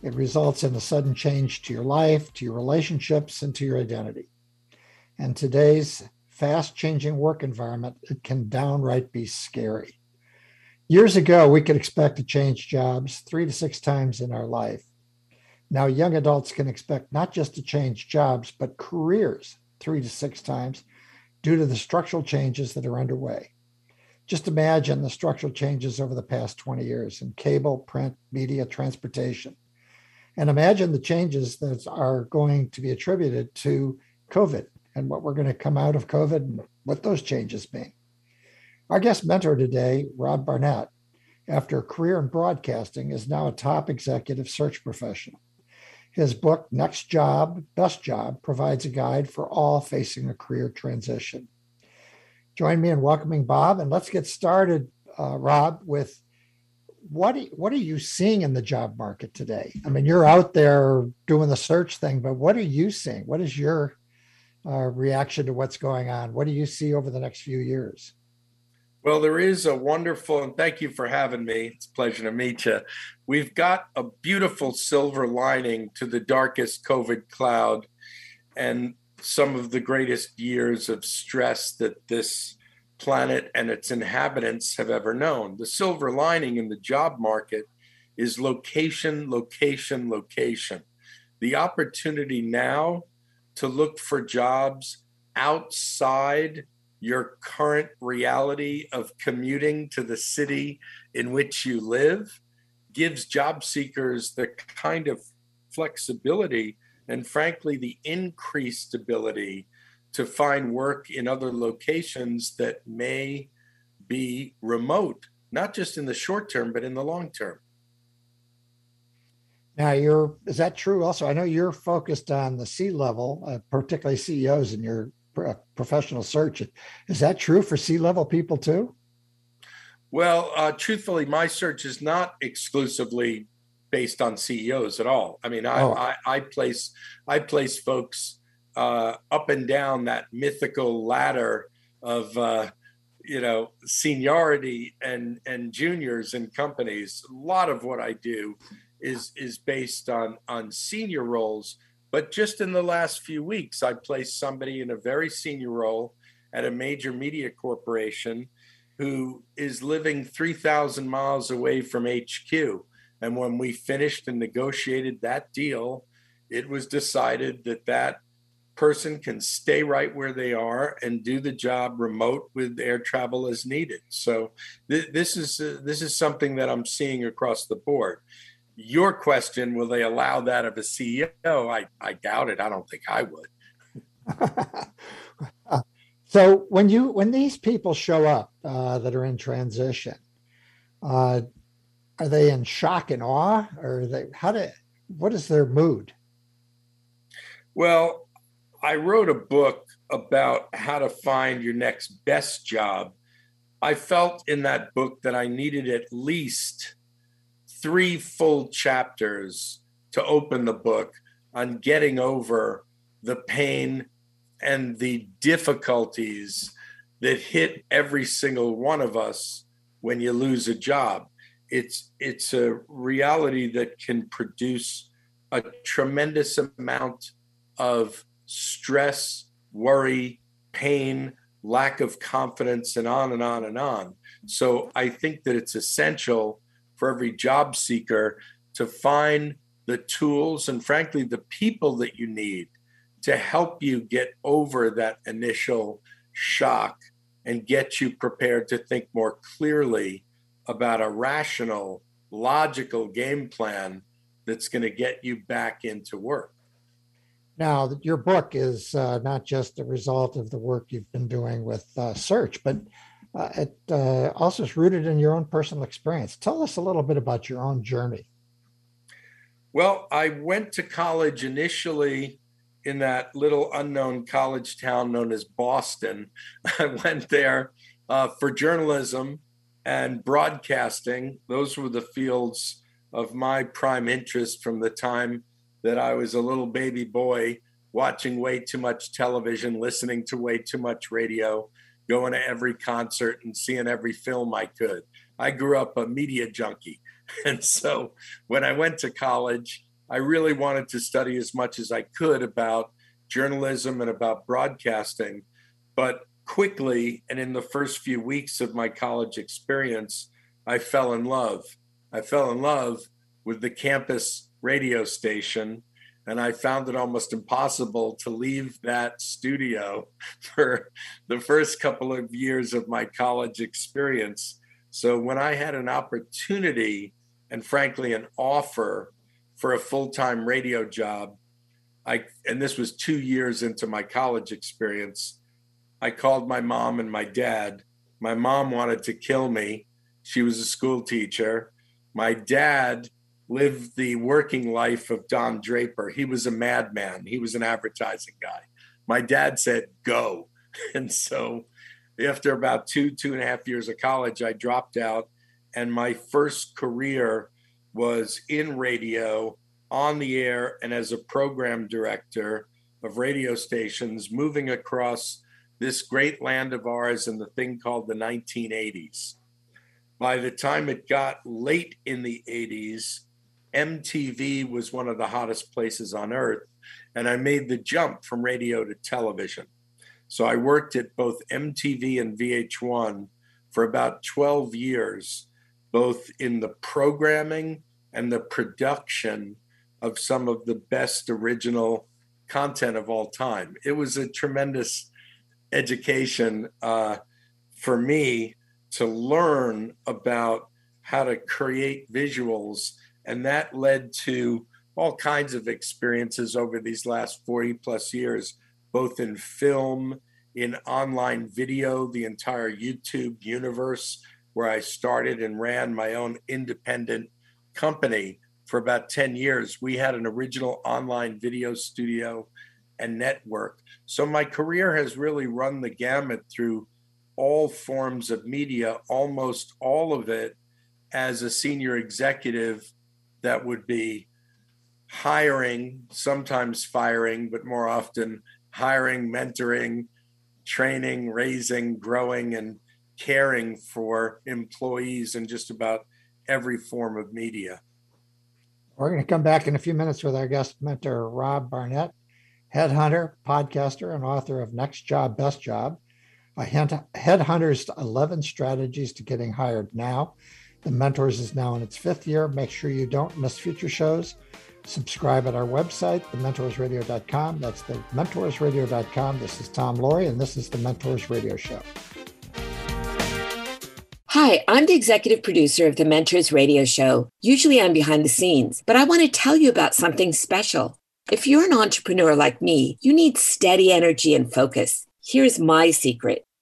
It results in a sudden change to your life, to your relationships, and to your identity. And today's fast changing work environment, it can downright be scary. Years ago, we could expect to change jobs three to six times in our life. Now, young adults can expect not just to change jobs, but careers three to six times due to the structural changes that are underway. Just imagine the structural changes over the past 20 years in cable, print, media, transportation. And imagine the changes that are going to be attributed to COVID and what we're going to come out of COVID and what those changes mean. Our guest mentor today, Rob Barnett, after a career in broadcasting, is now a top executive search professional. His book, Next Job, Best Job, provides a guide for all facing a career transition. Join me in welcoming Bob, and let's get started, uh, Rob, with what what are you seeing in the job market today? I mean, you're out there doing the search thing, but what are you seeing? What is your uh, reaction to what's going on? What do you see over the next few years? Well, there is a wonderful, and thank you for having me. It's a pleasure to meet you. We've got a beautiful silver lining to the darkest COVID cloud and some of the greatest years of stress that this planet and its inhabitants have ever known. The silver lining in the job market is location, location, location. The opportunity now to look for jobs outside your current reality of commuting to the city in which you live gives job seekers the kind of flexibility and, frankly, the increased ability to find work in other locations that may be remote, not just in the short term, but in the long term. Now, you're is that true? Also, I know you're focused on the C level, uh, particularly CEOs in your uh, professional search. Is that true for C level people too? Well, uh, truthfully, my search is not exclusively based on CEOs at all. I mean, I, oh. I, I place I place folks uh, up and down that mythical ladder of uh, you know seniority and and juniors and companies. A lot of what I do is is based on on senior roles but just in the last few weeks, I placed somebody in a very senior role at a major media corporation who is living 3,000 miles away from HQ. And when we finished and negotiated that deal, it was decided that that person can stay right where they are and do the job remote with air travel as needed. So th- this is uh, this is something that I'm seeing across the board your question, will they allow that of a CEO? I, I doubt it. I don't think I would. so when you when these people show up uh, that are in transition, uh, are they in shock and awe, or they how do what is their mood? Well, I wrote a book about how to find your next best job. I felt in that book that I needed at least three full chapters to open the book on getting over the pain and the difficulties that hit every single one of us when you lose a job. It's it's a reality that can produce a tremendous amount of stress, worry, pain, lack of confidence, and on and on and on. So I think that it's essential for every job seeker to find the tools and, frankly, the people that you need to help you get over that initial shock and get you prepared to think more clearly about a rational logical game plan that's going to get you back into work. Now, your book is uh, not just a result of the work you've been doing with uh, Search, but uh, it uh, also is rooted in your own personal experience. Tell us a little bit about your own journey. Well, I went to college initially in that little unknown college town known as Boston. I went there uh, for journalism and broadcasting. Those were the fields of my prime interest from the time that I was a little baby boy watching way too much television, listening to way too much radio, going to every concert and seeing every film I could. I grew up a media junkie. And so when I went to college, I really wanted to study as much as I could about journalism and about broadcasting. But quickly, and in the first few weeks of my college experience, I fell in love. I fell in love with the campus radio station. And I found it almost impossible to leave that studio for the first couple of years of my college experience. So when I had an opportunity and frankly an offer for a full-time radio job, I and this was 2 years into my college experience, I called my mom and my dad. My mom wanted to kill me. She was a school teacher. My dad lived the working life of Don Draper. He was a madman, he was an advertising guy. My dad said, go. And so after about two, two and a half years of college, I dropped out. And my first career was in radio, on the air, and as a program director of radio stations, moving across this great land of ours in the thing called the 1980s. By the time it got late in the 80s, MTV was one of the hottest places on earth. And I made the jump from radio to television. So I worked at both MTV and VH1 for about 12 years, both in the programming and the production of some of the best original content of all time. It was a tremendous education uh, for me to learn about how to create visuals and that led to all kinds of experiences over these last 40 plus years, both in film, in online video, the entire YouTube universe, where I started and ran my own independent company for about 10 years. We had an original online video studio and network. So my career has really run the gamut through all forms of media, almost all of it as a senior executive that would be hiring, sometimes firing, but more often hiring, mentoring, training, raising, growing, and caring for employees in just about every form of media. We're going to come back in a few minutes with our guest mentor, Rob Barnett, headhunter, podcaster, and author of Next Job, Best Job, a headhunter's 11 strategies to getting hired now. The Mentors is now in its fifth year. Make sure you don't miss future shows. Subscribe at our website, thementorsradio.com. That's the mentorsradio.com. This is Tom Loarie, and this is the Mentors Radio Show. Hi, I'm the executive producer of the Mentors Radio Show. Usually I'm behind the scenes, but I want to tell you about something special. If you're an entrepreneur like me, you need steady energy and focus. Here's my secret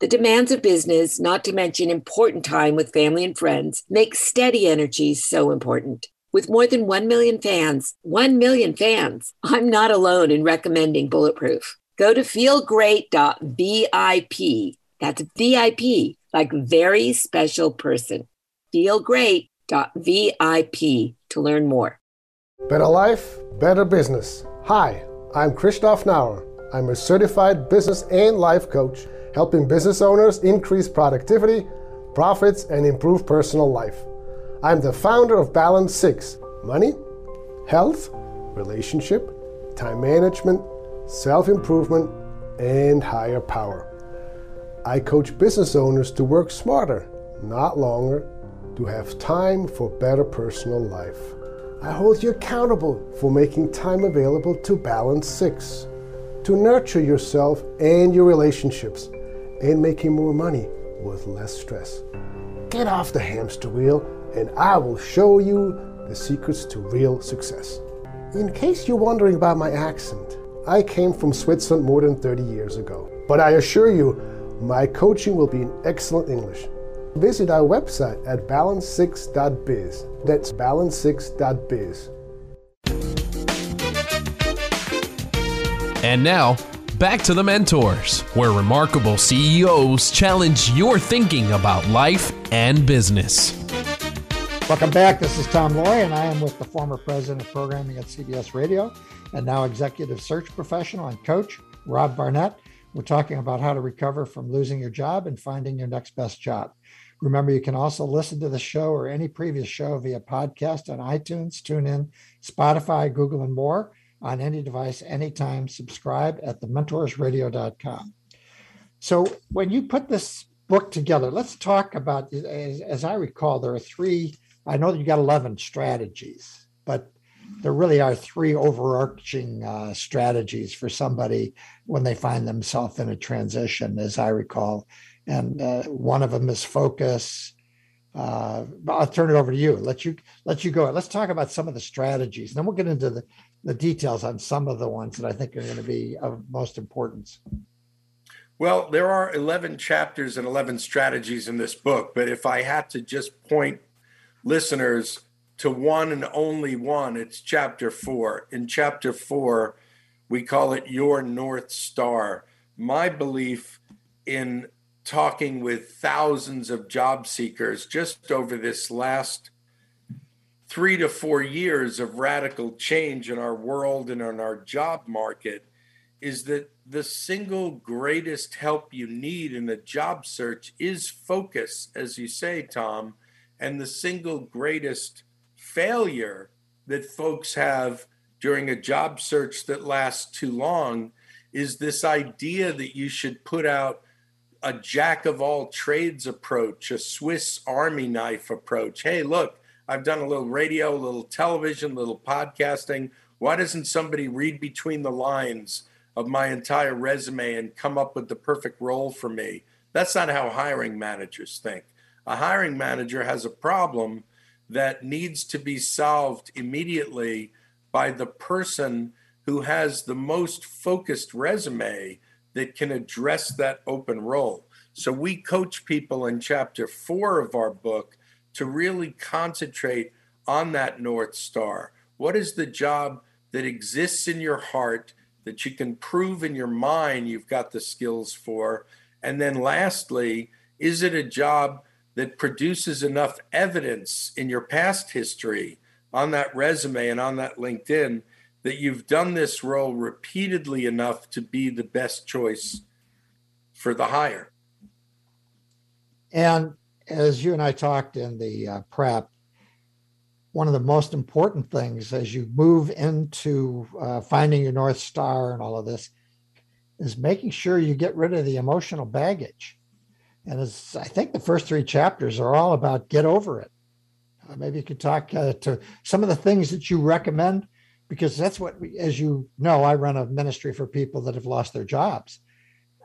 The demands of business, not to mention important time with family and friends, make steady energy so important. With more than 1 million fans, 1 million fans, I'm not alone in recommending Bulletproof. Go to feelgreat.vip. That's VIP, like very special person. Feelgreat.vip to learn more. Better life, better business. Hi, I'm Christoph Nauer. I'm a certified business and life coach helping business owners increase productivity, profits, and improve personal life. I'm the founder of Balance 6 Money, Health, Relationship, time management, self improvement, and higher power. I coach business owners to work smarter, not longer, to have time for better personal life. I hold you accountable for making time available to balance six, to nurture yourself and your relationships, and making more money with less stress. Get off the hamster wheel, and I will show you the secrets to real success. In case you're wondering about my accent, I came from Switzerland more than 30 years ago. But I assure you, my coaching will be in excellent English. Visit our website at balance6.biz. That's balance6.biz. And now, back to the mentors, where remarkable CEOs challenge your thinking about life and business. Welcome back. This is Tom Loarie, and I am with the former president of programming at CBS Radio and now executive search professional and coach, Rob Barnett. We're talking about how to recover from losing your job and finding your next best job. Remember, you can also listen to the show or any previous show via podcast on iTunes, TuneIn, Spotify, Google, and more on any device anytime. Subscribe at thementorsradio.com. So, when you put this book together, let's talk about, as, as I recall, there are three, I know that you got 11 strategies, but there really are three overarching uh, strategies for somebody when they find themselves in a transition, as I recall. And uh, one of them is focus. Uh, I'll turn it over to you. Let you let you go. Let's talk about some of the strategies, and then we'll get into the, the details on some of the ones that I think are going to be of most importance. Well, there are 11 chapters and 11 strategies in this book, but if I had to just point listeners to one and only one. It's chapter four. In chapter four, we call it Your North Star. My belief in talking with thousands of job seekers just over this last three to four years of radical change in our world and in our job market is that the single greatest help you need in a job search is focus, as you say, Tom. And the single greatest failure that folks have during a job search that lasts too long is this idea that you should put out a jack of all trades approach, a Swiss Army knife approach. Hey, look, I've done a little radio, a little television, a little podcasting. Why doesn't somebody read between the lines of my entire resume and come up with the perfect role for me? That's not how hiring managers think. A hiring manager has a problem that needs to be solved immediately by the person who has the most focused resume that can address that open role. So we coach people in chapter four of our book to really concentrate on that North Star. What is the job that exists in your heart that you can prove in your mind you've got the skills for? And then lastly, is it a job that produces enough evidence in your past history on that resume and on that LinkedIn that you've done this role repeatedly enough to be the best choice for the hire. And as you and I talked in the uh, prep, one of the most important things as you move into uh, finding your North Star and all of this is making sure you get rid of the emotional baggage. And as I think the first three chapters are all about get over it. Uh, maybe you could talk uh, to some of the things that you recommend, because that's what, we, as you know, I run a ministry for people that have lost their jobs.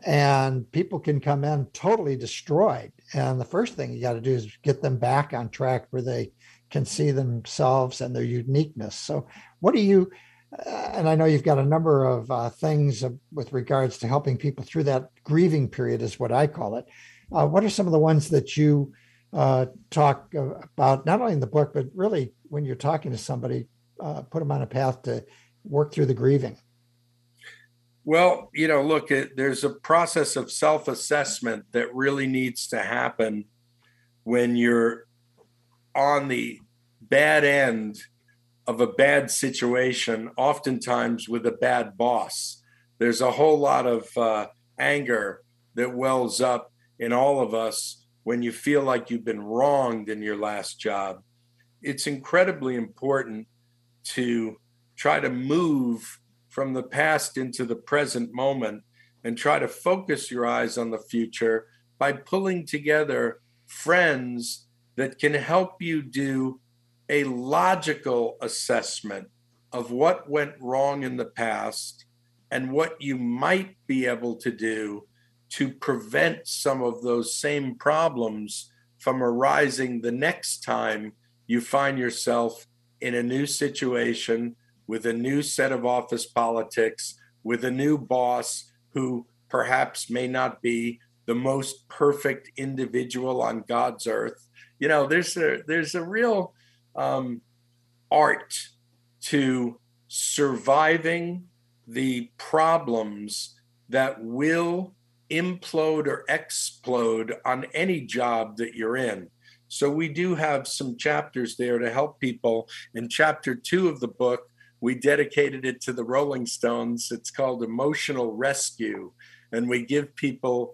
And people can come in totally destroyed. And the first thing you got to do is get them back on track where they can see themselves and their uniqueness. So, what do you, uh, and I know you've got a number of uh, things with regards to helping people through that grieving period, is what I call it. Uh, what are some of the ones that you uh, talk about, not only in the book, but really when you're talking to somebody, uh, put them on a path to work through the grieving? Well, you know, look, it, there's a process of self assessment that really needs to happen when you're on the bad end of a bad situation, oftentimes with a bad boss. There's a whole lot of uh, anger that wells up in all of us when you feel like you've been wronged in your last job. It's incredibly important to try to move from the past into the present moment and try to focus your eyes on the future by pulling together friends that can help you do a logical assessment of what went wrong in the past and what you might be able to do to prevent some of those same problems from arising the next time you find yourself in a new situation with a new set of office politics, with a new boss who perhaps may not be the most perfect individual on God's earth. You know, there's a there's a real um, art to surviving the problems that will implode or explode on any job that you're in. So we do have some chapters there to help people. In chapter two of the book, we dedicated it to the Rolling Stones. It's called Emotional Rescue. And we give people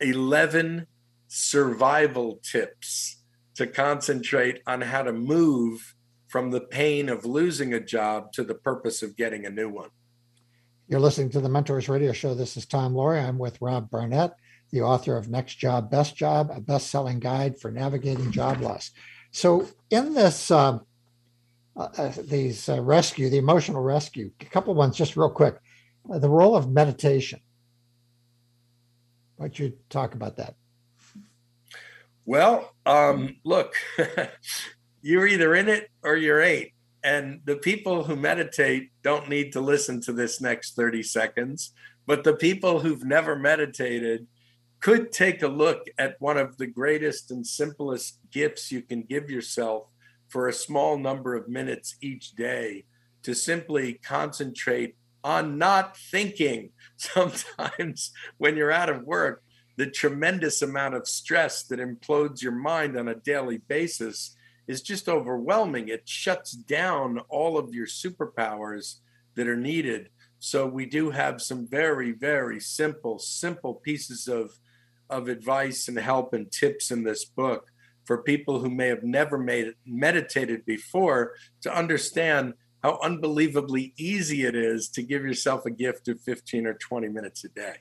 11 survival tips to concentrate on how to move from the pain of losing a job to the purpose of getting a new one. You're listening to the Mentors Radio Show. This is Tom Loarie. I'm with Rob Barnett, the author of Next Job, Best Job, a best selling guide for navigating job loss. So, in this, uh, uh, uh, these uh, rescue, the emotional rescue, a couple ones just real quick. Uh, the role of meditation. Why don't you talk about that? Well, um, look, you're either in it or you're ain't. And the people who meditate don't need to listen to this next 30 seconds. But the people who've never meditated could take a look at one of the greatest and simplest gifts you can give yourself for a small number of minutes each day to simply concentrate on not thinking. Sometimes when you're out of work, the tremendous amount of stress that implodes your mind on a daily basis is just overwhelming. It shuts down all of your superpowers that are needed. So we do have some very, very simple, simple pieces of of advice and help and tips in this book for people who may have never made meditated before to understand how unbelievably easy it is to give yourself a gift of 15 or 20 minutes a day.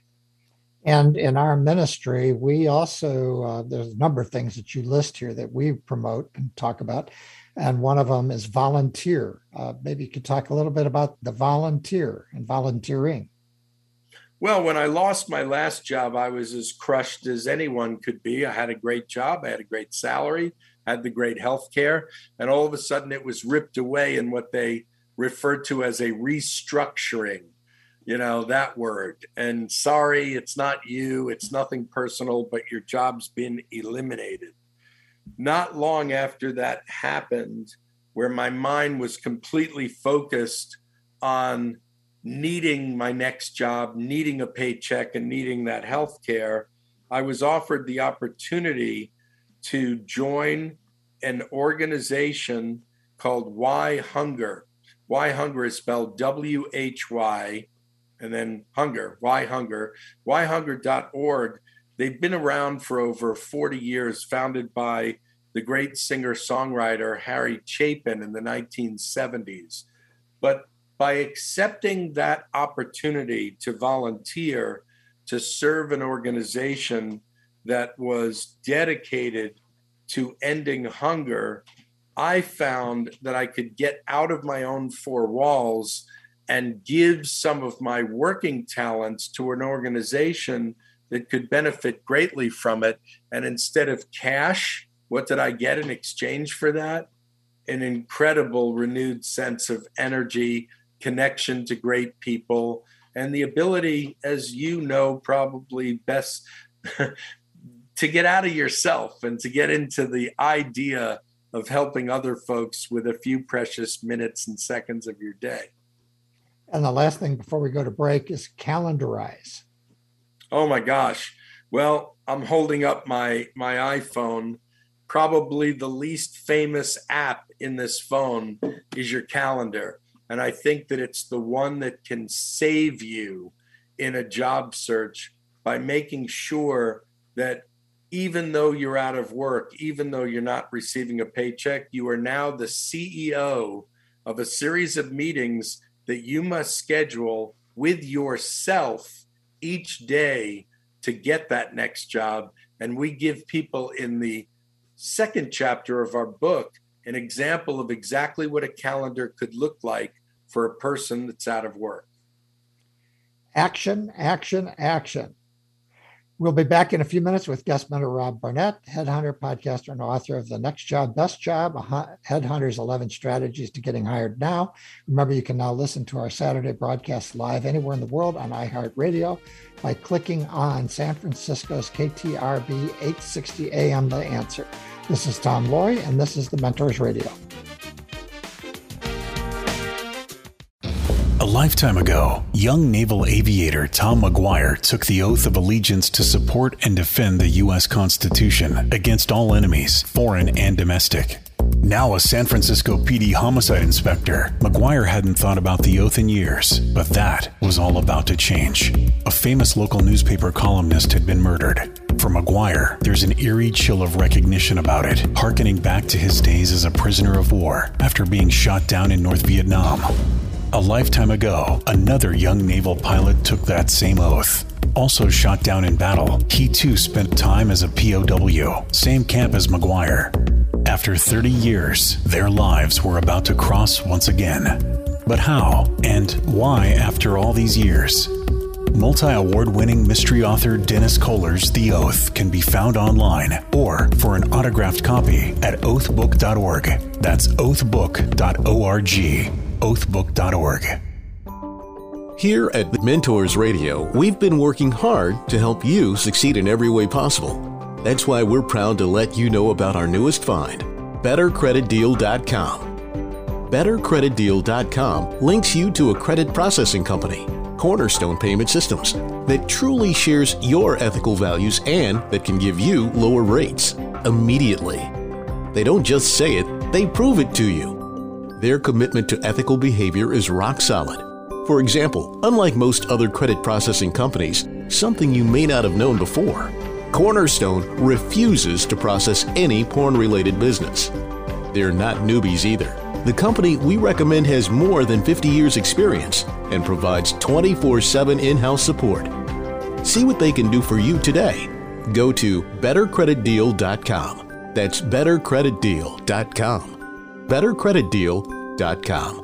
And in our ministry, we also, uh, there's a number of things that you list here that we promote and talk about. And one of them is volunteer. Uh, maybe you could talk a little bit about the volunteer and volunteering. Well, when I lost my last job, I was as crushed as anyone could be. I had a great job, I had a great salary, had the great health care, and all of a sudden it was ripped away in what they referred to as a restructuring you know that word. And sorry it's not you it's nothing personal but your job's been eliminated. Not long after that happened where my mind was completely focused on needing my next job needing a paycheck and needing that health care i was offered the opportunity to join an organization called why hunger why hunger is spelled w-h-y and then hunger. Why hunger? Whyhunger.org. They've been around for over 40 years, founded by the great singer songwriter Harry Chapin in the 1970s. But by accepting that opportunity to volunteer to serve an organization that was dedicated to ending hunger, I found that I could get out of my own four walls and give some of my working talents to an organization that could benefit greatly from it. And instead of cash, what did I get in exchange for that? An incredible renewed sense of energy, connection to great people, and the ability, as you know, probably best to get out of yourself and to get into the idea of helping other folks with a few precious minutes and seconds of your day. And the last thing before we go to break is calendarize. Oh my gosh. Well, I'm holding up my my iPhone. Probably the least famous app in this phone is your calendar. And I think that it's the one that can save you in a job search by making sure that even though you're out of work, even though you're not receiving a paycheck, you are now the CEO of a series of meetings that you must schedule with yourself each day to get that next job. And we give people in the second chapter of our book an example of exactly what a calendar could look like for a person that's out of work. Action, action, action. We'll be back in a few minutes with guest mentor Rob Barnett, headhunter, podcaster, and author of The Next Job, Best Job, Headhunter's 11 Strategies to Getting Hired Now. Remember, you can now listen to our Saturday broadcast live anywhere in the world on iHeartRadio by clicking on San Francisco's KTRB 860 AM The Answer. This is Tom Loarie, and this is the Mentors Radio. A lifetime ago, young naval aviator Tom McGuire took the oath of allegiance to support and defend the U.S. Constitution against all enemies, foreign and domestic. Now a San Francisco PD homicide inspector, McGuire hadn't thought about the oath in years, but that was all about to change. A famous local newspaper columnist had been murdered. For McGuire, there's an eerie chill of recognition about it, harkening back to his days as a prisoner of war after being shot down in North Vietnam. A lifetime ago, another young naval pilot took that same oath. Also shot down in battle, he too spent time as a POW, same camp as McGuire. After 30 years, their lives were about to cross once again. But how and why after all these years? Multi award winning mystery author Dennis Koller's The Oath can be found online or for an autographed copy at oathbook.org. That's oathbook.org oathbook.org. Here at Mentors Radio, we've been working hard to help you succeed in every way possible. That's why we're proud to let you know about our newest find, BetterCreditDeal.com. BetterCreditDeal.com links you to a credit processing company, Cornerstone Payment Systems, that truly shares your ethical values and that can give you lower rates immediately. They don't just say it, they prove it to you. Their commitment to ethical behavior is rock solid. For example, unlike most other credit processing companies, something you may not have known before, Cornerstone refuses to process any porn related business. They're not newbies either. The company we recommend has more than 50 years' experience and provides 24 7 in house support. See what they can do for you today. Go to bettercreditdeal.com. That's bettercreditdeal.com bettercreditdeal.com.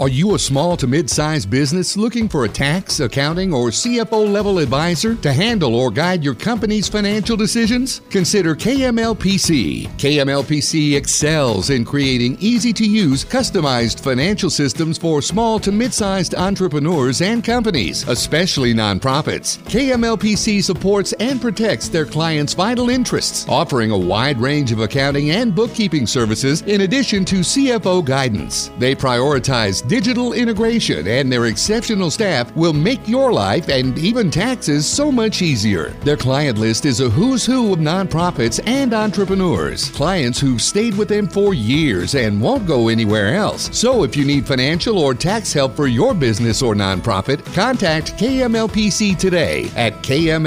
Are you a small to mid sized business looking for a tax, accounting, or CFO level advisor to handle or guide your company's financial decisions? Consider KMLPC. KMLPC excels in creating easy to use, customized financial systems for small to mid sized entrepreneurs and companies, especially nonprofits. KMLPC supports and protects their clients' vital interests, offering a wide range of accounting and bookkeeping services in addition to CFO guidance. They prioritize digital integration and their exceptional staff will make your life and even taxes so much easier. Their client list is a who's who of nonprofits and entrepreneurs, clients who've stayed with them for years and won't go anywhere else. So if you need financial or tax help for your business or nonprofit, contact KMLPC today at kml-pc.com.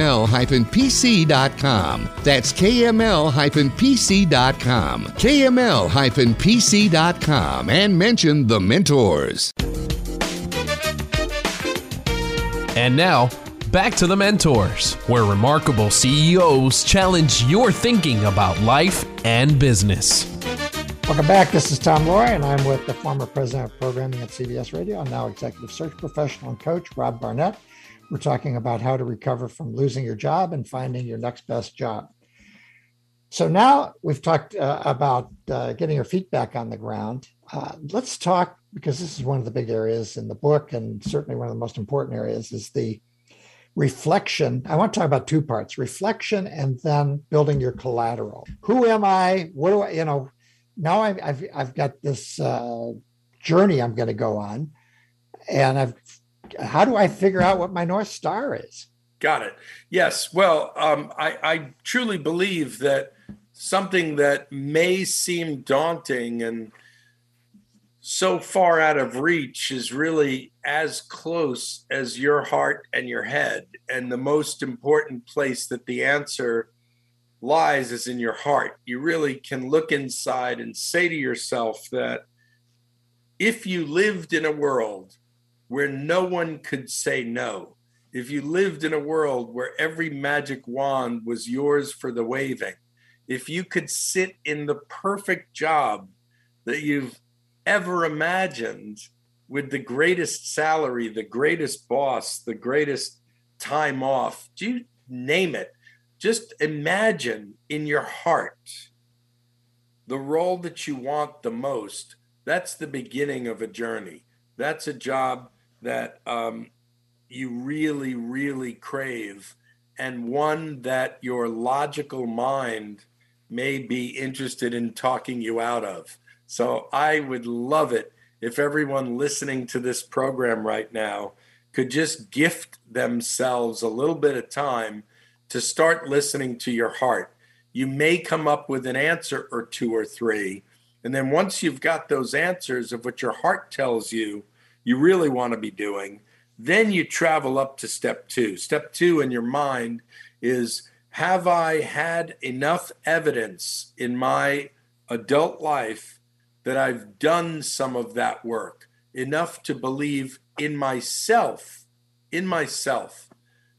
That's kml-pc.com. kml-pc.com and mention the mentors. And now, back to the mentors, where remarkable CEOs challenge your thinking about life and business. Welcome back. This is Tom Loarie, and I'm with the former president of programming at CBS Radio and now executive search professional and coach, Rob Barnett. We're talking about how to recover from losing your job and finding your next best job. So now we've talked uh, about uh, getting your feet back on the ground. Uh, let's talk because this is one of the big areas in the book, and certainly one of the most important areas is the reflection. I want to talk about two parts: reflection and then building your collateral. Who am I? What do I? You know, now I've I've, I've got this uh, journey I'm going to go on, and I've how do I figure out what my north star is? Got it. Yes. Well, um, I, I truly believe that something that may seem daunting and so far out of reach is really as close as your heart and your head. And the most important place that the answer lies is in your heart. You really can look inside and say to yourself that if you lived in a world where no one could say no, if you lived in a world where every magic wand was yours for the waving, if you could sit in the perfect job that you've ever imagined with the greatest salary, the greatest boss, the greatest time off, do you name it? Just imagine in your heart the role that you want the most. That's the beginning of a journey. That's a job that um, you really, really crave, and one that your logical mind may be interested in talking you out of. So I would love it if everyone listening to this program right now could just gift themselves a little bit of time to start listening to your heart. You may come up with an answer or two or three. And then once you've got those answers of what your heart tells you you really want to be doing, then you travel up to step two. Step two in your mind is Have I had enough evidence in my adult life that I've done some of that work? Enough to believe in myself, in myself,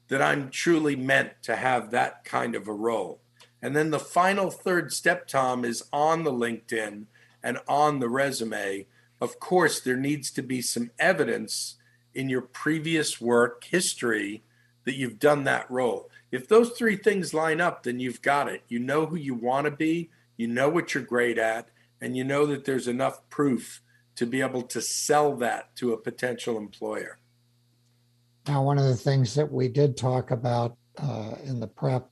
that I'm truly meant to have that kind of a role. And then the final third step, Tom, is on the LinkedIn and on the resume. Of course, there needs to be some evidence in your previous work history that you've done that role. If those three things line up, then you've got it. You know who you want to be, you know what you're great at, and you know that there's enough proof to be able to sell that to a potential employer. Now, one of the things that we did talk about uh, in the prep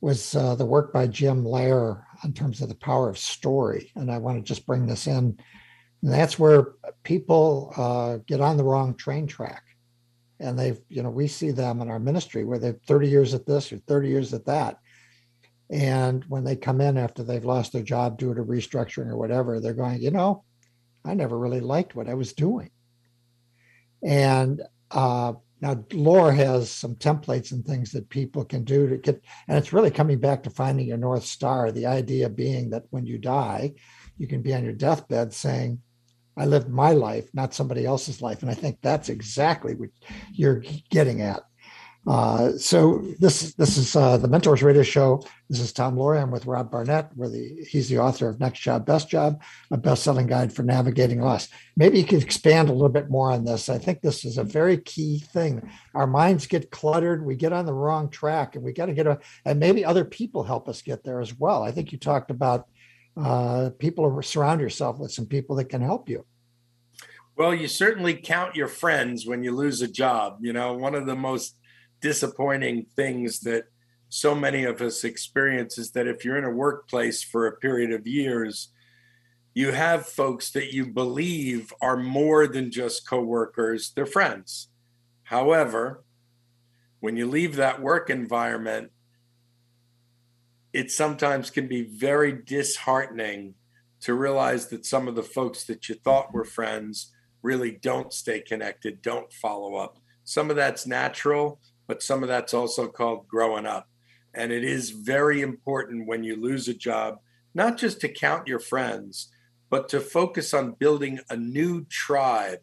was uh, the work by Jim Loehr in terms of the power of story. And I want to just bring this in and that's where people uh, get on the wrong train track. And they've, you know, we see them in our ministry where they're 30 years at this or 30 years at that. And when they come in after they've lost their job due to restructuring or whatever, they're going, you know, I never really liked what I was doing. And uh, now Loehr has some templates and things that people can do to get, and it's really coming back to finding your North Star. The idea being that when you die, you can be on your deathbed saying, I lived my life, not somebody else's life. And I think that's exactly what you're getting at. Uh, so this this is uh, the Mentors Radio Show. This is Tom Loarie. I'm with Rob Barnett. Where the he's the author of Next Job, Best Job, a best-selling guide for navigating loss. Maybe you could expand a little bit more on this. I think this is a very key thing. Our minds get cluttered. We get on the wrong track, and we got to get a. And maybe other people help us get there as well. I think you talked about uh, people surround yourself with some people that can help you. Well, you certainly count your friends when you lose a job. You know, one of the most disappointing things that so many of us experience is that if you're in a workplace for a period of years, you have folks that you believe are more than just coworkers, they're friends. However, when you leave that work environment, it sometimes can be very disheartening to realize that some of the folks that you thought were friends really don't stay connected, don't follow up. Some of that's natural, but some of that's also called growing up. And it is very important when you lose a job, not just to count your friends, but to focus on building a new tribe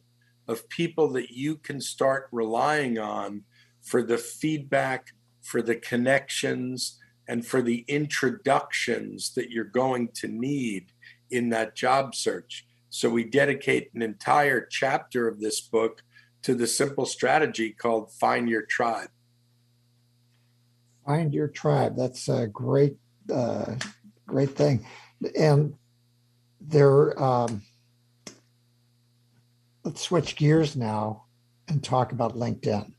of people that you can start relying on for the feedback, for the connections, and for the introductions that you're going to need in that job search. So we dedicate an entire chapter of this book to the simple strategy called Find Your Tribe. Find your tribe. That's a great, uh, great thing. And there, um, let's switch gears now and talk about LinkedIn.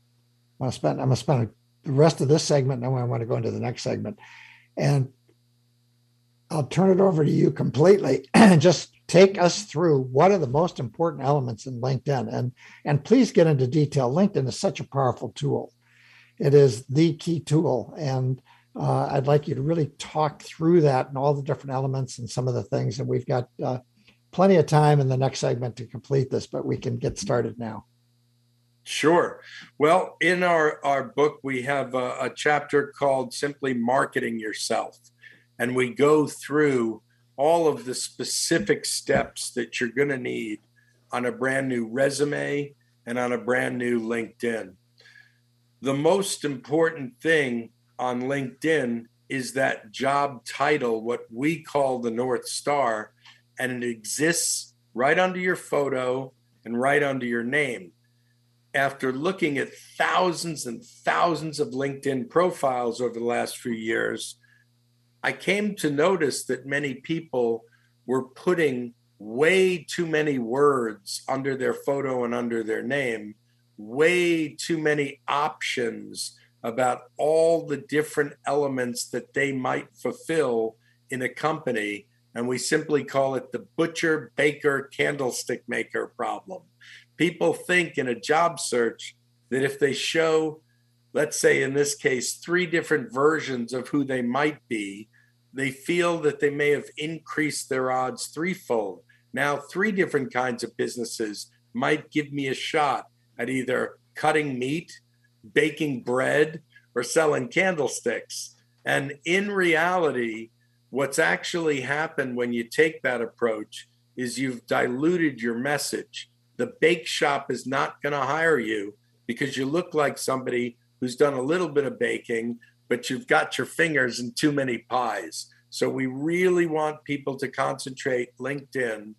I'm spend, I'm gonna spend the rest of this segment, and then I want to go into the next segment. And I'll turn it over to you completely and just take us through what are the most important elements in LinkedIn. And, and please get into detail. LinkedIn is such a powerful tool. It is the key tool. And uh, I'd like you to really talk through that and all the different elements and some of the things. And we've got uh, plenty of time in the next segment to complete this, but we can get started now. Sure. Well, in our, our book, we have a, a, chapter called Simply Marketing Yourself. And we go through all of the specific steps that you're going to need on a brand new resume and on a brand new LinkedIn. The most important thing on LinkedIn is that job title, what we call the North Star, and it exists right under your photo and right under your name. After looking at thousands and thousands of LinkedIn profiles over the last few years, I came to notice that many people were putting way too many words under their photo and under their name, way too many options about all the different elements that they might fulfill in a company. And we simply call it the butcher, baker, candlestick maker problem. People think in a job search that if they show, let's say in this case, three different versions of who they might be, they feel that they may have increased their odds threefold. Now, three different kinds of businesses might give me a shot at either cutting meat, baking bread, or selling candlesticks. And in reality, what's actually happened when you take that approach is you've diluted your message. The bake shop is not going to hire you because you look like somebody who's done a little bit of baking, but you've got your fingers in too many pies. So we really want people to concentrate LinkedIn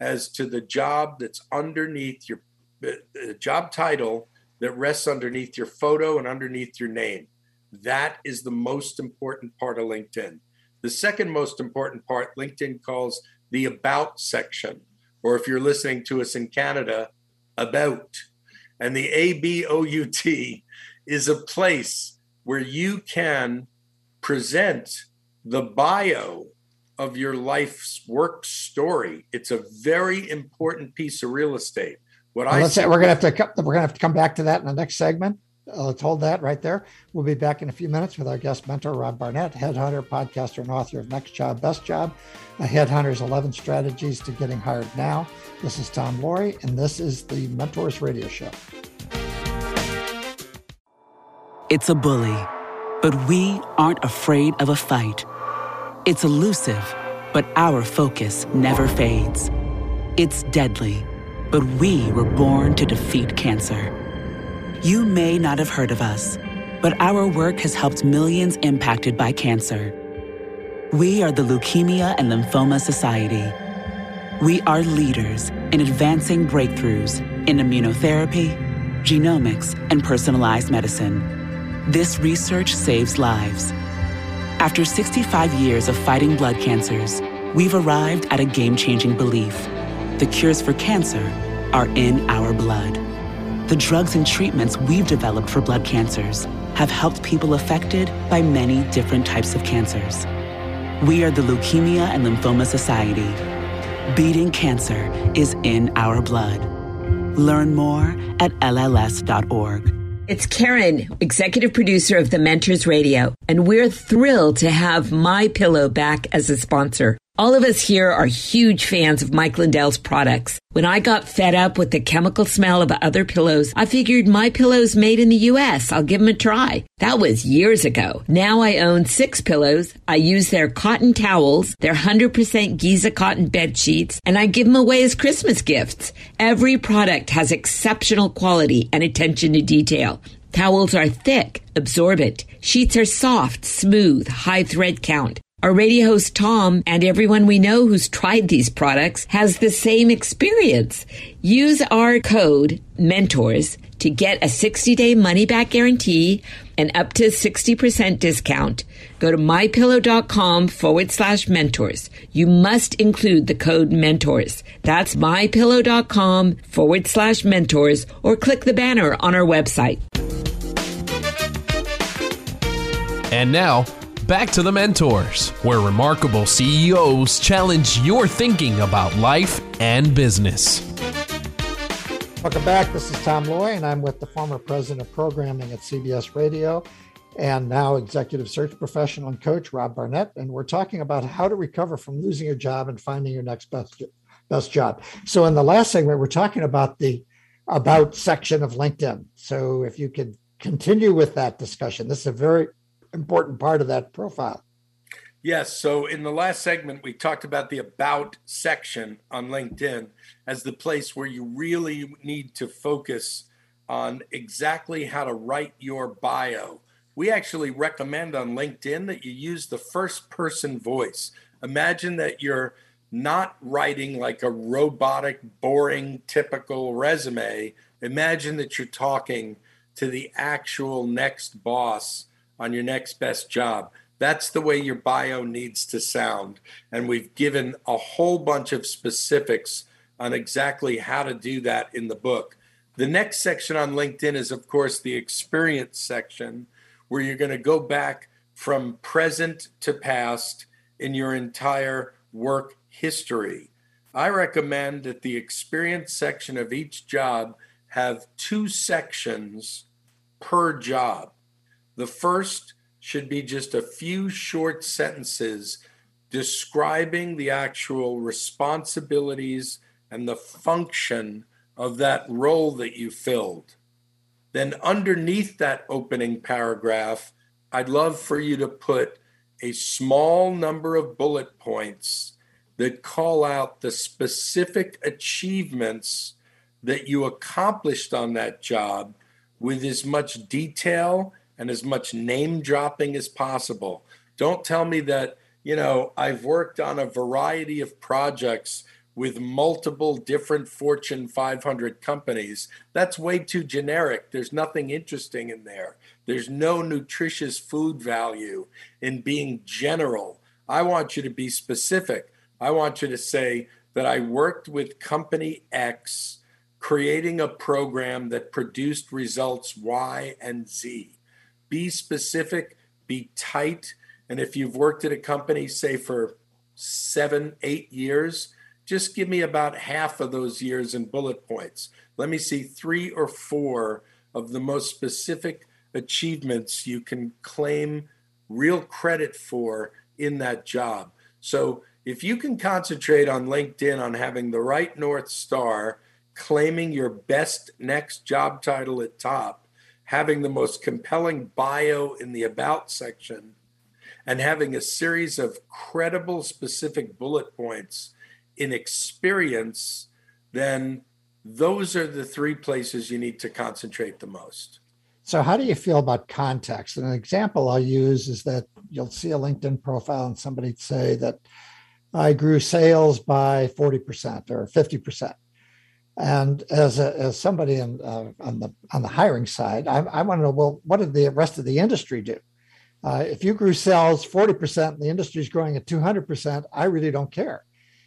as to the job that's underneath your the job title that rests underneath your photo and underneath your name. That is the most important part of LinkedIn. The second most important part, LinkedIn calls the about section, or if you're listening to us in Canada, about. And the A B O U T is a place where you can present the bio of your life's work story. It's a very important piece of real estate. What well, I let's say we're gonna have to we're gonna have to come back to that in the next segment. Uh, let's hold that right there. We'll be back in a few minutes with our guest mentor, Rob Barnett, headhunter, podcaster, and author of Next Job, Best Job, a headhunter's 11 strategies to getting hired now. This is Tom Loarie, and this is the Mentors Radio Show. It's a bully, but we aren't afraid of a fight. It's elusive, but our focus never fades. It's deadly, but we were born to defeat cancer. You may not have heard of us, but our work has helped millions impacted by cancer. We are the Leukemia and Lymphoma Society. We are leaders in advancing breakthroughs in immunotherapy, genomics, and personalized medicine. This research saves lives after 65 years of fighting blood cancers, we've arrived at a game changing belief. The cures for cancer are in our blood. The drugs and treatments we've developed for blood cancers have helped people affected by many different types of cancers. We are the Leukemia and Lymphoma Society. Beating cancer is in our blood. Learn more at LLS.org. It's Karen, executive producer of the Mentors Radio, and we're thrilled to have My Pillow back as a sponsor. All of us here are huge fans of Mike Lindell's products. When I got fed up with the chemical smell of other pillows, I figured my pillows made in the US. I'll give them a try. That was years ago. Now I own six pillows. I use their cotton towels, their 100% Giza cotton bed sheets, and I give them away as Christmas gifts. Every product has exceptional quality and attention to detail. Towels are thick, absorbent. Sheets are soft, smooth, high thread count. Our radio host Tom and everyone we know who's tried these products has the same experience. Use our code MENTORS to get a 60 day money back guarantee and up to 60% discount. Go to mypillow.com forward slash mentors. You must include the code mentors. That's mypillow.com forward slash mentors or click the banner on our website. And now, back to the mentors, where remarkable CEOs challenge your thinking about life and business. Welcome back. This is Tom Loarie, and I'm with the former president of programming at CBS Radio and now executive search professional and coach Rob Barnett. And we're talking about how to recover from losing your job and finding your next best, best job. So, in the last segment, we're talking about the about section of LinkedIn. So, if you could continue with that discussion, this is a very important part of that profile. Yes. So in the last segment, we talked about the about section on LinkedIn as the place where you really need to focus on exactly how to write your bio. We actually recommend on LinkedIn that you use the first person voice. Imagine that you're not writing like a robotic, boring, typical resume. Imagine that you're talking to the actual next boss on your next best job. That's the way your bio needs to sound. And we've given a whole bunch of specifics on exactly how to do that in the book. The next section on LinkedIn is, of course, the experience section, where you're going to go back from present to past in your entire work history. I recommend that the experience section of each job have two sections per job. The first should be just a few short sentences describing the actual responsibilities and the function of that role that you filled. Then, underneath that opening paragraph, I'd love for you to put a small number of bullet points that call out the specific achievements that you accomplished on that job with as much detail and as much name dropping as possible. Don't tell me that, you know, I've worked on a variety of projects with multiple different Fortune 500 companies. That's way too generic. There's nothing interesting in there. There's no nutritious food value in being general. I want you to be specific. I want you to say that I worked with company X creating a program that produced results Y and Z be specific, be tight. And if you've worked at a company, say for seven, eight years, just give me about half of those years in bullet points. Let me see three or four of the most specific achievements you can claim real credit for in that job. So if you can concentrate on LinkedIn on having the right North Star, claiming your best next job title at top, having the most compelling bio in the about section, and having a series of credible, specific bullet points in experience, then those are the three places you need to concentrate the most. So, how do you feel about context? And an example I'll use is that you'll see a LinkedIn profile and somebody say that I grew sales by 40% or 50%. And as a, as somebody in, uh, on the on the hiring side, I, I want to know well, what did the rest of the industry do? Uh, if you grew sales forty percent and the industry is growing at two hundred percent, I really don't care.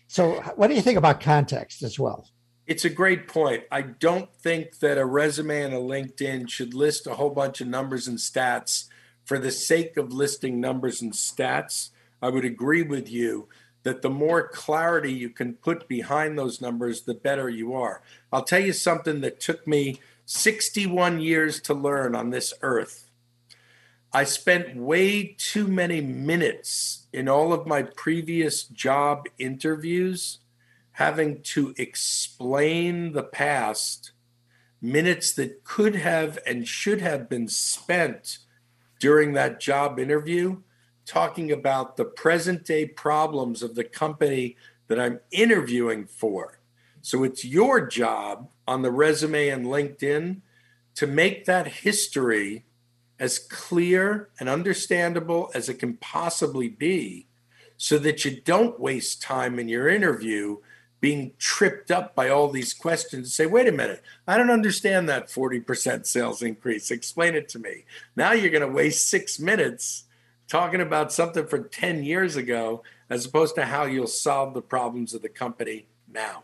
So, what do you think about context as well? It's a great point. I don't think that a resume and a LinkedIn should list a whole bunch of numbers and stats for the sake of listing numbers and stats. I would agree with you that the more clarity you can put behind those numbers, the better you are. I'll tell you something that took me 61 years to learn on this earth. I spent way too many minutes in all of my previous job interviews having to explain the past, minutes that could have and should have been spent during that job interview talking about the present day problems of the company that I'm interviewing for. So it's your job on the resume and LinkedIn to make that history as clear and understandable as it can possibly be so that you don't waste time in your interview being tripped up by all these questions say wait a minute i don't understand that 40% sales increase explain it to me now you're going to waste six minutes talking about something from 10 years ago as opposed to how you'll solve the problems of the company now.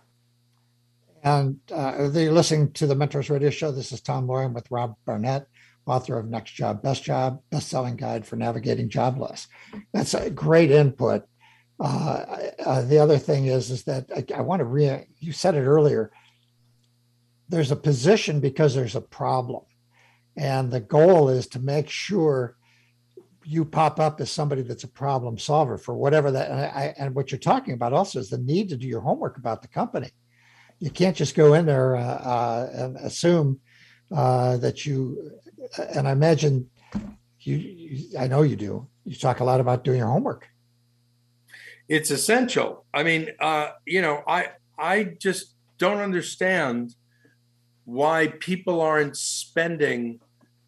And uh, you're listening to the Mentors Radio Show. This is Tom Loarie with Rob Barnett, author of Next Job, Best Job, best-selling guide for navigating job loss. That's a great input. Uh, uh, the other thing is, is that I, I want to re. You said it earlier. There's a position because there's a problem, and the goal is to make sure you pop up as somebody that's a problem solver for whatever that and, I, and what you're talking about also is the need to do your homework about the company. You can't just go in there uh, uh, and assume uh, that you and i imagine you, you, i know you do. You talk a lot about doing your homework. It's essential. I mean, uh, you know, I I just don't understand why people aren't spending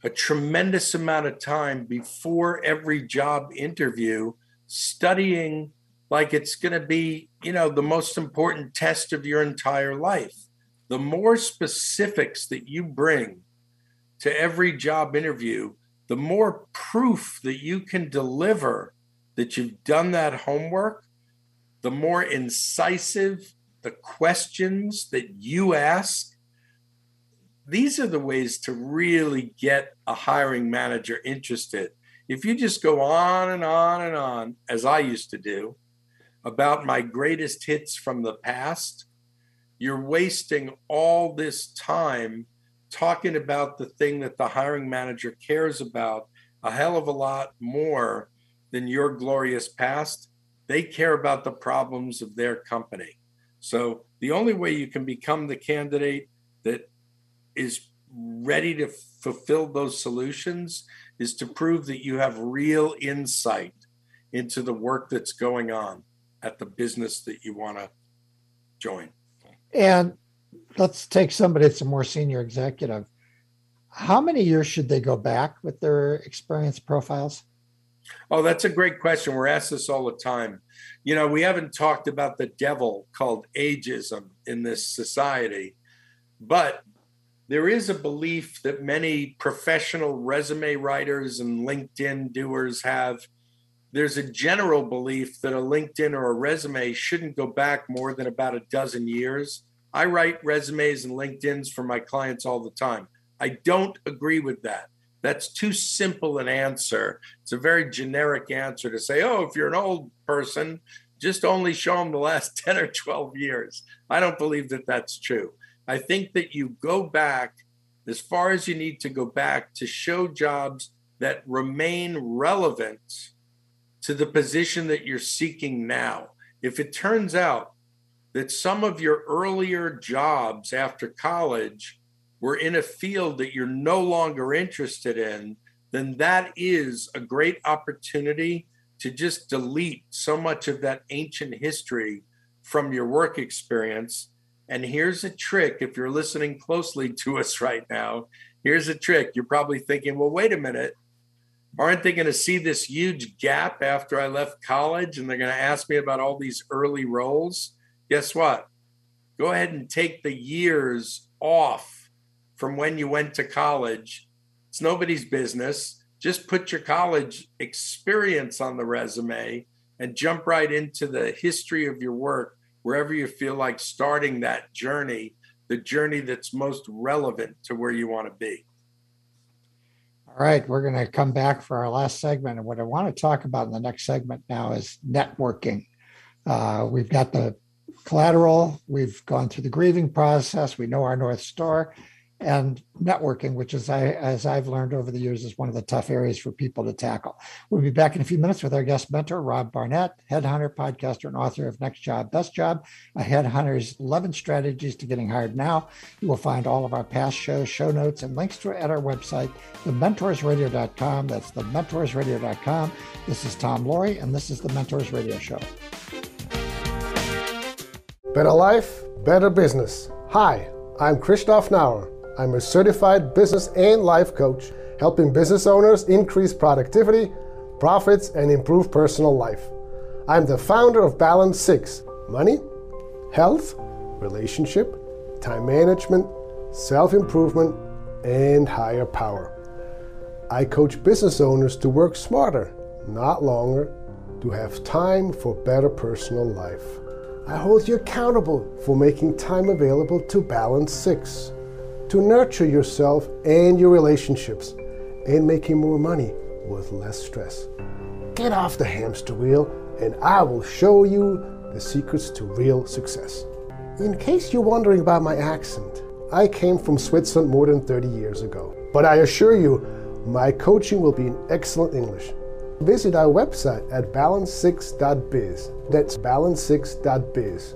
a tremendous amount of time before every job interview studying like it's going to be, you know, the most important test of your entire life. The more specifics that you bring to every job interview, the more proof that you can deliver that you've done that homework, the more incisive the questions that you ask. These are the ways to really get a hiring manager interested. If you just go on and on and on, as I used to do, about my greatest hits from the past, you're wasting all this time talking about the thing that the hiring manager cares about a hell of a lot more than your glorious past. They care about the problems of their company. So the only way you can become the candidate that is ready to fulfill those solutions is to prove that you have real insight into the work that's going on at the business that you want to join. And let's take somebody that's a more senior executive. How many years should they go back with their experience profiles? Oh, that's a great question. We're asked this all the time. You know, we haven't talked about the devil called ageism in this society, but there is a belief that many professional resume writers and LinkedIn doers have there's a general belief that a LinkedIn or a resume shouldn't go back more than about a dozen years. I write resumes and LinkedIn's for my clients all the time. I don't agree with that. That's too simple an answer. It's a very generic answer to say, oh, if you're an old person, just only show them the last 10 or 12 years. I don't believe that that's true. I think that you go back as far as you need to go back to show jobs that remain relevant to the position that you're seeking now. If it turns out that some of your earlier jobs after college were in a field that you're no longer interested in, then that is a great opportunity to just delete so much of that ancient history from your work experience. And here's a trick if you're listening closely to us right now. Here's a trick. You're probably thinking, well, wait a minute aren't they going to see this huge gap after I left college and they're going to ask me about all these early roles? Guess what? Go ahead and take the years off from when you went to college. It's nobody's business. Just put your college experience on the resume and jump right into the history of your work wherever you feel like starting that journey, the journey that's most relevant to where you want to be. All right, we're going to come back for our last segment. And what I want to talk about in the next segment now is networking. Uh, we've got the collateral, we've gone through the grieving process, we know our North Star, and networking, which is I, as I've learned over the years, is one of the tough areas for people to tackle. We'll be back in a few minutes with our guest mentor, Rob Barnett, headhunter, podcaster, and author of Next Job, Best Job, a headhunter's 11 strategies to getting hired now. You will find all of our past shows, show notes, and links to it at our website, thementorsradio.com. That's thementorsradio.com. This is Tom Loarie, and this is the Mentors Radio Show. Better life, better business. Hi, I'm Christoph Nauer I'm a certified business and life coach, helping business owners increase productivity, profits, and improve personal life. I'm the founder of Balance 6 Money, Health, Relationship, Time Management, Self Improvement, and Higher Power. I coach business owners to work smarter, not longer, to have time for better personal life. I hold you accountable for making time available to Balance 6 to nurture yourself and your relationships and making more money with less stress. Get off the hamster wheel and I will show you the secrets to real success. In case you're wondering about my accent, I came from Switzerland more than 30 years ago. But I assure you, my coaching will be in excellent English. Visit our website at balance6.biz. That's balance6.biz.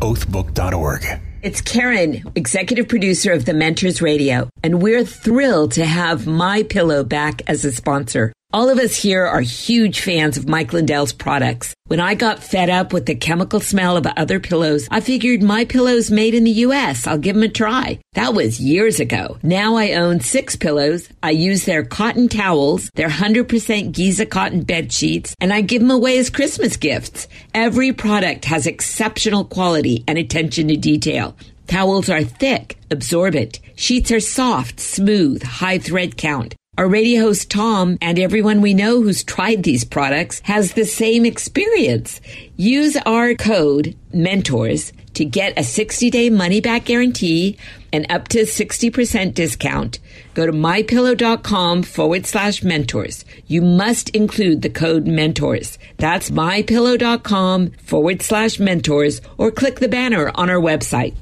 oathbook.org. It's Karen, executive producer of the Mentors Radio, and we're thrilled to have My Pillow back as a sponsor. All of us here are huge fans of Mike Lindell's products. When I got fed up with the chemical smell of other pillows, I figured my pillows made in the US. I'll give them a try. That was years ago. Now I own six pillows. I use their cotton towels, their 100% Giza cotton bed sheets, and I give them away as Christmas gifts. Every product has exceptional quality and attention to detail. Towels are thick, absorbent. Sheets are soft, smooth, high thread count. Our radio host Tom and everyone we know who's tried these products has the same experience. Use our code MENTORS to get a 60 day money back guarantee and up to 60% discount. Go to mypillow.com forward slash mentors. You must include the code mentors. That's mypillow.com forward slash mentors or click the banner on our website.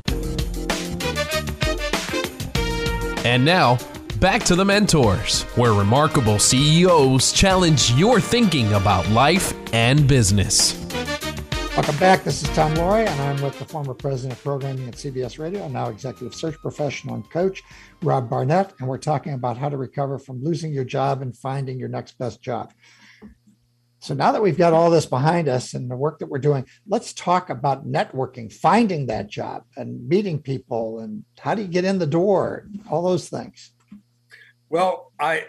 And now, back to the mentors, where remarkable CEOs challenge your thinking about life and business. Welcome back. This is Tom Loarie, and I'm with the former president of programming at CBS Radio and now executive search professional and coach, Rob Barnett. And we're talking about how to recover from losing your job and finding your next best job. So now that we've got all this behind us and the work that we're doing, let's talk about networking, finding that job and meeting people and how do you get in the door, all those things. Well, I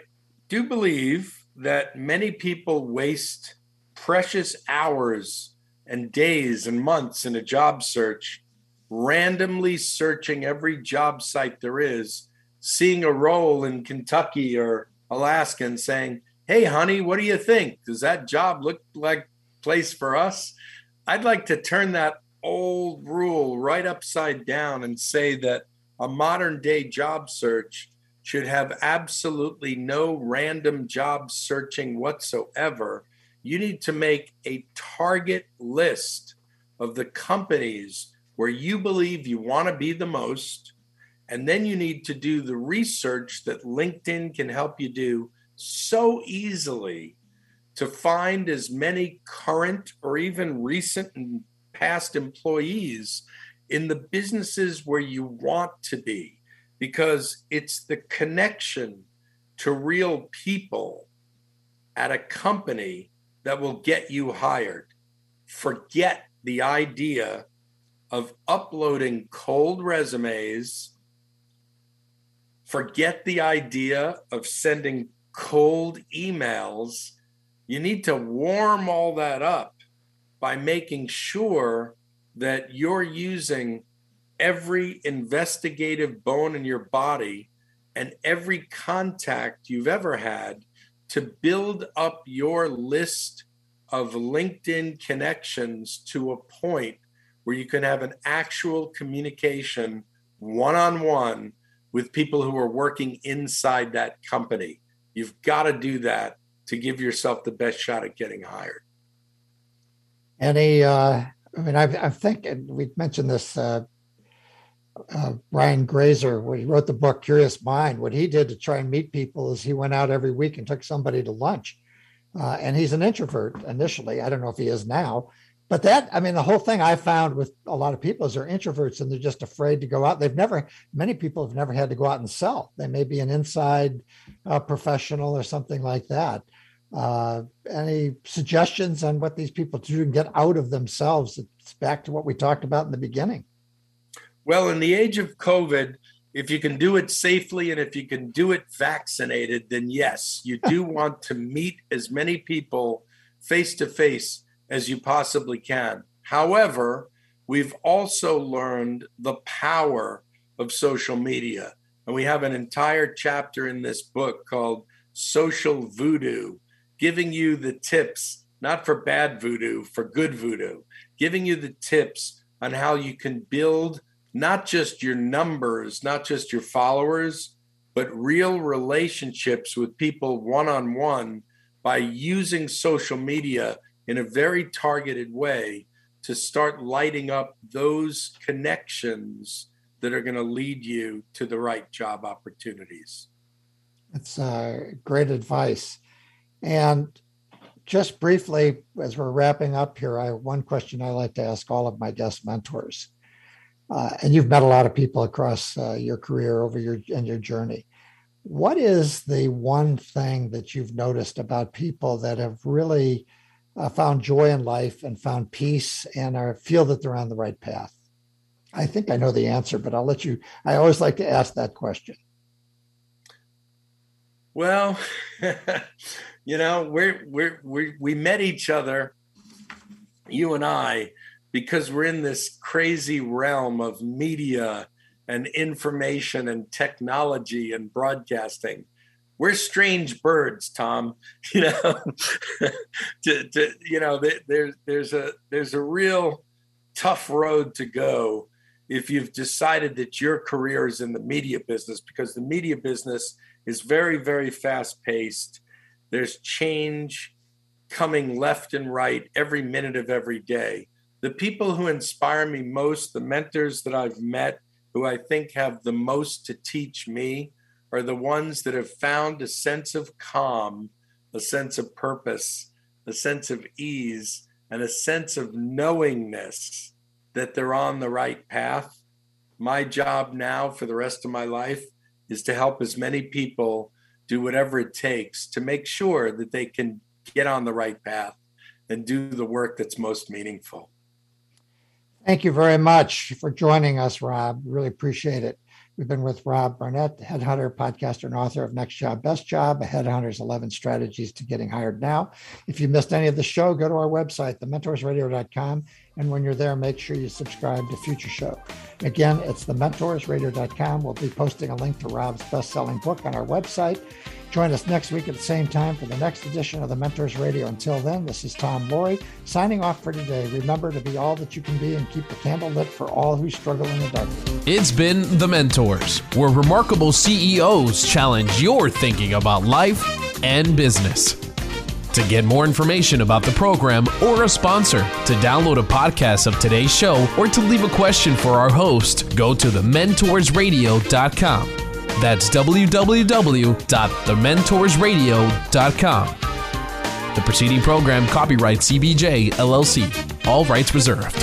do believe that many people waste precious hours and days and months in a job search, randomly searching every job site there is, seeing a role in Kentucky or Alaska and saying, Hey, honey, what do you think? Does that job look like place for us? I'd like to turn that old rule right upside down and say that a modern day job search should have absolutely no random job searching whatsoever. You need to make a target list of the companies where you believe you want to be the most. And then you need to do the research that LinkedIn can help you do so easily to find as many current or even recent and past employees in the businesses where you want to be because it's the connection to real people at a company that will get you hired. Forget the idea of uploading cold resumes. Forget the idea of sending cold emails. You need to warm all that up by making sure that you're using every investigative bone in your body and every contact you've ever had to build up your list of LinkedIn connections to a point where you can have an actual communication one on one with people who are working inside that company. You've got to do that to give yourself the best shot at getting hired. Any, uh, I mean, I, I think we've mentioned this uh, uh, Brian Grazer, when he wrote the book Curious Mind, what he did to try and meet people is he went out every week and took somebody to lunch. Uh, and he's an introvert initially. I don't know if he is now, but that, I mean, the whole thing I found with a lot of people is they're introverts and they're just afraid to go out. They've never, many people have never had to go out and sell. They may be an inside uh, professional or something like that. Uh, any suggestions on what these people do and get out of themselves? It's back to what we talked about in the beginning. Well, in the age of COVID, if you can do it safely and if you can do it vaccinated, then yes, you do want to meet as many people face to face as you possibly can. However, we've also learned the power of social media. And we have an entire chapter in this book called Social Voodoo, giving you the tips, not for bad voodoo, for good voodoo, giving you the tips on how you can build not just your numbers, not just your followers, but real relationships with people one on one by using social media in a very targeted way to start lighting up those connections that are going to lead you to the right job opportunities. That's uh, great advice. And just briefly, as we're wrapping up here, I have one question I like to ask all of my guest mentors. Uh, and you've met a lot of people across uh, your career over your and your journey. What is the one thing that you've noticed about people that have really uh, found joy in life and found peace and are feel that they're on the right path? I think I know the answer, but I'll let you. I always like to ask that question. Well, you know, we're we're we we met each other, you and I, because we're in this crazy realm of media and information and technology and broadcasting. We're strange birds, Tom. You know, to, to, you know, there's there's a there's a real tough road to go if you've decided that your career is in the media business because the media business is very very fast paced. There's change coming left and right every minute of every day the people who inspire me most, the mentors that I've met, who I think have the most to teach me, are the ones that have found a sense of calm, a sense of purpose, a sense of ease, and a sense of knowingness that they're on the right path. My job now for the rest of my life is to help as many people do whatever it takes to make sure that they can get on the right path and do the work that's most meaningful. Thank you very much for joining us, Rob. Really appreciate it. We've been with Rob Barnett, headhunter, podcaster, and author of Next Job, Best Job, a Headhunter's 11 Strategies to Getting Hired Now. If you missed any of the show, go to our website, thementorsradio.com. And when you're there, make sure you subscribe to future show. Again, it's thementorsradio.com. We'll be posting a link to Rob's best-selling book on our website. Join us next week at the same time for the next edition of the Mentors Radio. Until then, this is Tom Loarie signing off for today. Remember to be all that you can be and keep the candle lit for all who struggle in the dark. It's been The Mentors, where remarkable CEOs challenge your thinking about life and business. To get more information about the program or a sponsor, to download a podcast of today's show, or to leave a question for our host, go to thementorsradio.com. That's www.thementorsradio.com. The preceding program copyright CBJ LLC. All rights reserved.